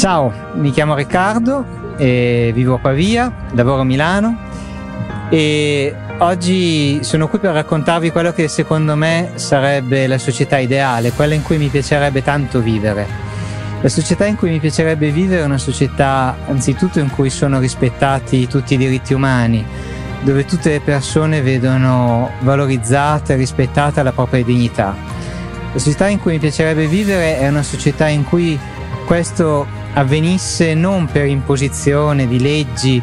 Ciao, mi chiamo Riccardo, vivo a Pavia, lavoro a Milano e oggi sono qui per raccontarvi quello che secondo me sarebbe la società ideale, quella in cui mi piacerebbe tanto vivere. La società in cui mi piacerebbe vivere è una società anzitutto in cui sono rispettati tutti i diritti umani, dove tutte le persone vedono valorizzata e rispettata la propria dignità. La società in cui mi piacerebbe vivere è una società in cui questo avvenisse non per imposizione di leggi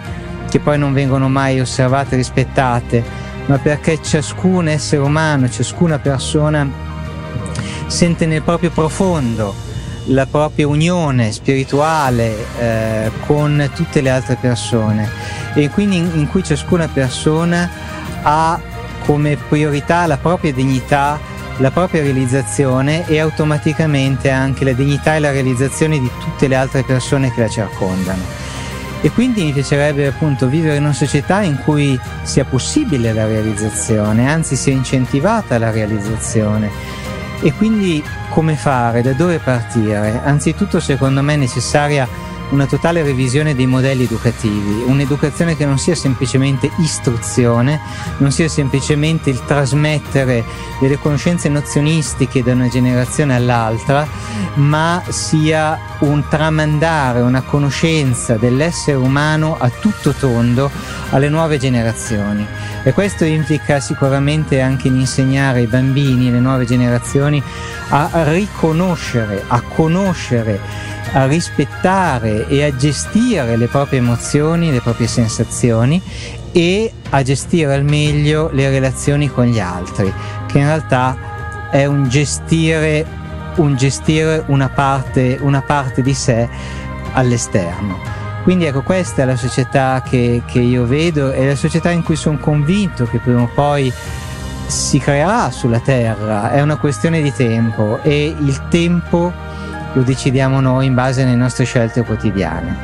che poi non vengono mai osservate e rispettate, ma perché ciascun essere umano, ciascuna persona sente nel proprio profondo la propria unione spirituale eh, con tutte le altre persone. E quindi in, in cui ciascuna persona ha come priorità la propria dignità la propria realizzazione e automaticamente anche la dignità e la realizzazione di tutte le altre persone che la circondano. E quindi mi piacerebbe appunto vivere in una società in cui sia possibile la realizzazione, anzi sia incentivata la realizzazione. E quindi come fare, da dove partire? Anzitutto secondo me è necessaria una totale revisione dei modelli educativi, un'educazione che non sia semplicemente istruzione, non sia semplicemente il trasmettere delle conoscenze nozionistiche da una generazione all'altra, ma sia un tramandare una conoscenza dell'essere umano a tutto tondo alle nuove generazioni. E questo implica sicuramente anche in insegnare ai bambini, alle nuove generazioni, a riconoscere, a conoscere a rispettare e a gestire le proprie emozioni, le proprie sensazioni e a gestire al meglio le relazioni con gli altri, che in realtà è un gestire, un gestire una, parte, una parte di sé all'esterno. Quindi ecco, questa è la società che, che io vedo, è la società in cui sono convinto che prima o poi si creerà sulla Terra, è una questione di tempo e il tempo lo decidiamo noi in base alle nostre scelte quotidiane.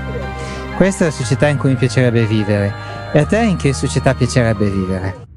Questa è la società in cui mi piacerebbe vivere. E a te in che società piacerebbe vivere?